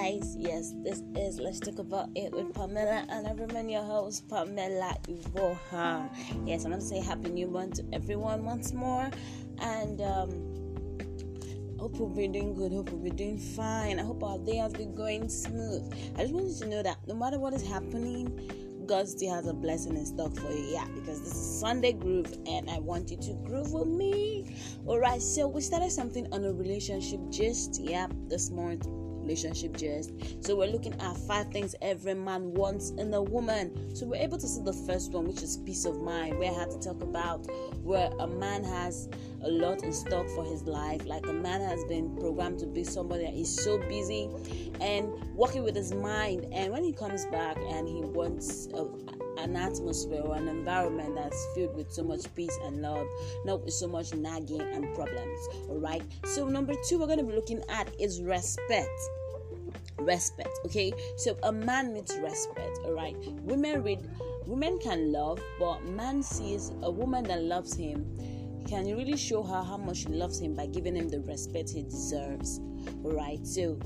guys, yes, this is Let's Talk About It with Pamela, and I remain your host, Pamela Iwoha. Yes, I want to say Happy New Month to everyone once more, and um, hope we'll be doing good, hope we'll be doing fine. I hope our day has been going smooth. I just want you to know that no matter what is happening, God still has a blessing in stock for you. Yeah, because this is Sunday Groove and I want you to groove with me. Alright, so we started something on a relationship just yeah this morning relationship just. So we're looking at five things every man wants in a woman. So we're able to see the first one, which is peace of mind, where I had to talk about where a man has a lot in stock for his life. Like a man has been programmed to be somebody that is so busy and working with his mind. And when he comes back and he wants a, an atmosphere or an environment that's filled with so much peace and love, not with so much nagging and problems. All right. So number two, we're going to be looking at is respect respect okay so a man needs respect all right women read women can love but man sees a woman that loves him can really show her how much she loves him by giving him the respect he deserves all right so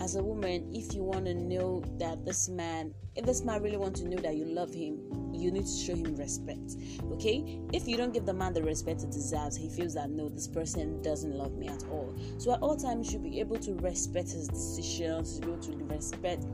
as a woman if you want to know that this man if this man really wants to know that you love him you need to show him respect. Okay? If you don't give the man the respect he deserves, he feels that no, this person doesn't love me at all. So at all times, you should be able to respect his decisions, you should be able to respect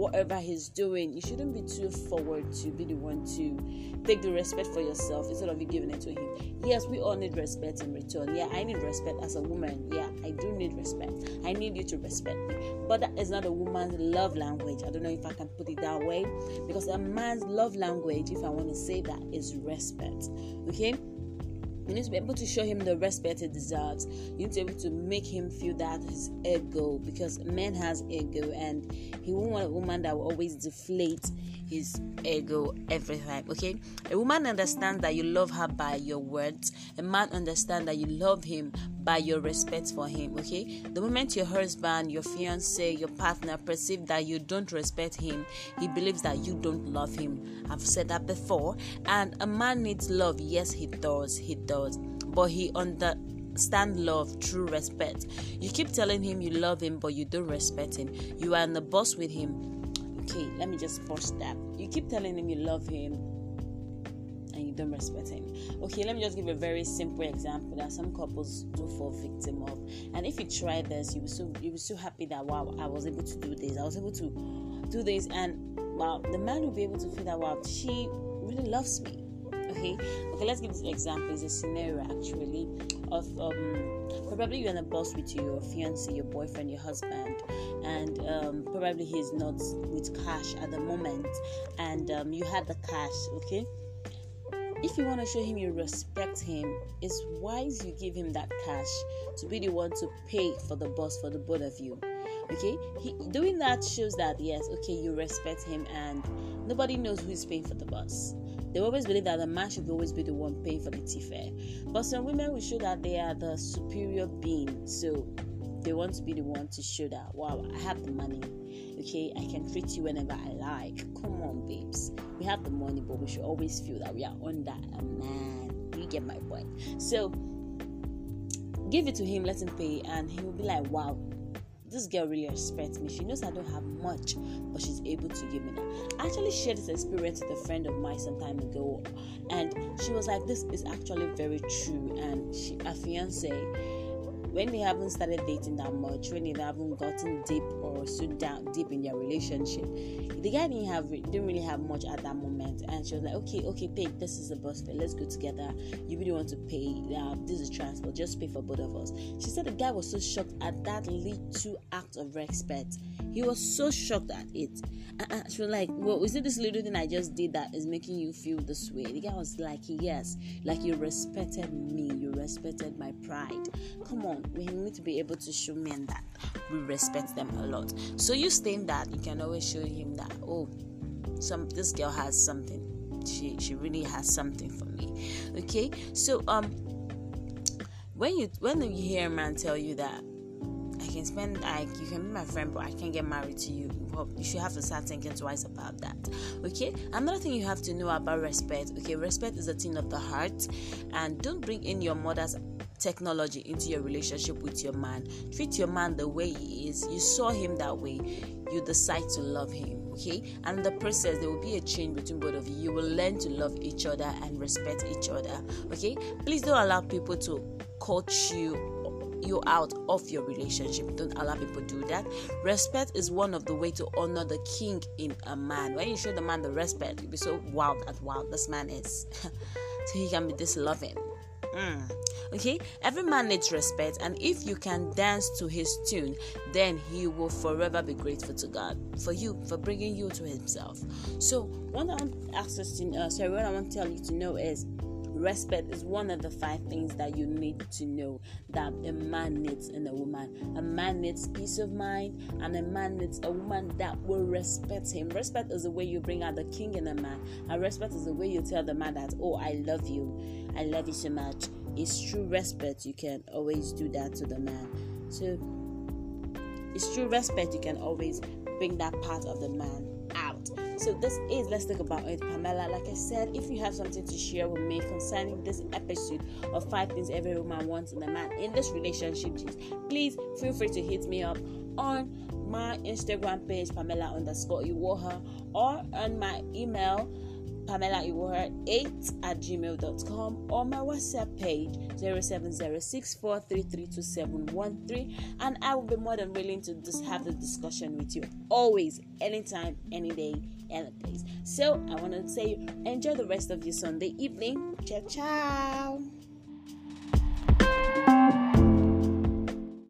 whatever he's doing. You shouldn't be too forward to be the one to take the respect for yourself instead of you giving it to him. Yes, we all need respect in return. Yeah, I need respect as a woman. Yeah, I do need respect. I need you to respect me. But that is not a woman's love language. I don't know if I can put it that way because a man's love language, if I want to say that, is respect. Okay? You need to be able to show him the respect he deserves. You need to be able to make him feel that his ego, because man has ego, and he won't want a woman that will always deflate his ego every time. Okay, a woman understands that you love her by your words. A man understands that you love him by your respect for him. Okay, the moment your husband, your fiance, your partner perceive that you don't respect him, he believes that you don't love him. I've said that before. And a man needs love. Yes, he does. He does but he understand love through respect. You keep telling him you love him, but you don't respect him. You are in the bus with him. Okay, let me just force that. You keep telling him you love him, and you don't respect him. Okay, let me just give a very simple example that some couples do fall victim of. And if you try this, you will so you will so happy that wow, I was able to do this. I was able to do this, and wow, the man will be able to feel that wow, she really loves me okay okay let's give this example it's a scenario actually of um probably you're in a bus with your fiance your boyfriend your husband and um, probably he's not with cash at the moment and um, you had the cash okay if you want to show him you respect him it's wise you give him that cash to be the one to pay for the bus for the both of you okay he, doing that shows that yes okay you respect him and nobody knows who's paying for the bus they always believe that the man should always be the one paying for the tea fare. But some women will show that they are the superior being. So they want to be the one to show that, wow, I have the money. Okay, I can treat you whenever I like. Come on, babes. We have the money, but we should always feel that we are under a man. You get my point. So give it to him, let him pay, and he will be like, wow, this girl really respects me. She knows I don't have much, but she's able to give me that. I actually shared this experience with a friend of mine some time ago, and she was like, "This is actually very true." And she, a fiance when they haven't started dating that much, when they haven't gotten deep or so down deep in their relationship, the guy didn't have didn't really have much at that moment, and she was like, "Okay, okay, take this is the bus fare. Let's go together. You really want to pay? Uh, this is transport. Just pay for both of us." She said the guy was so shocked at that little act of respect. He was so shocked at it. And she was like, "Well, is it this little thing I just did that is making you feel this way?" The guy was like, "Yes, like you respected me. You respected my pride. Come on." We need to be able to show men that we respect them a lot. So you saying that you can always show him that oh, some this girl has something. She she really has something for me. Okay, so um, when you when you hear a man tell you that I can spend like you can be my friend, but I can't get married to you. Well, you should have to start thinking twice about that. Okay. Another thing you have to know about respect. Okay, respect is a thing of the heart, and don't bring in your mother's technology into your relationship with your man. Treat your man the way he is. You saw him that way, you decide to love him. Okay, and the process, there will be a change between both of you. You will learn to love each other and respect each other. Okay, please don't allow people to coach you you out of your relationship. Don't allow people to do that. Respect is one of the way to honor the king in a man. When you show the man the respect, you'll be so wild that wild this man is. so he can be this loving. Mm. Okay, every man needs respect, and if you can dance to his tune, then he will forever be grateful to God for you for bringing you to Himself. So, what I want access to, uh, sorry, what I want to tell you to know is respect is one of the five things that you need to know that a man needs in a woman. A man needs peace of mind, and a man needs a woman that will respect him. Respect is the way you bring out the king in a man, and respect is the way you tell the man that, Oh, I love you, I love you so much. It's true respect, you can always do that to the man. So, it's true respect, you can always bring that part of the man. So this is let's talk about it, Pamela. Like I said, if you have something to share with me concerning this episode of five things every woman wants in a man in this relationship, please feel free to hit me up on my Instagram page, Pamela underscore Iwoha, or on my email Pamela Iwoha8 at gmail.com or my WhatsApp page 0706433213 and I will be more than willing to just have the discussion with you always, anytime, any day, any place. So I want to say enjoy the rest of your Sunday evening. Ciao ciao.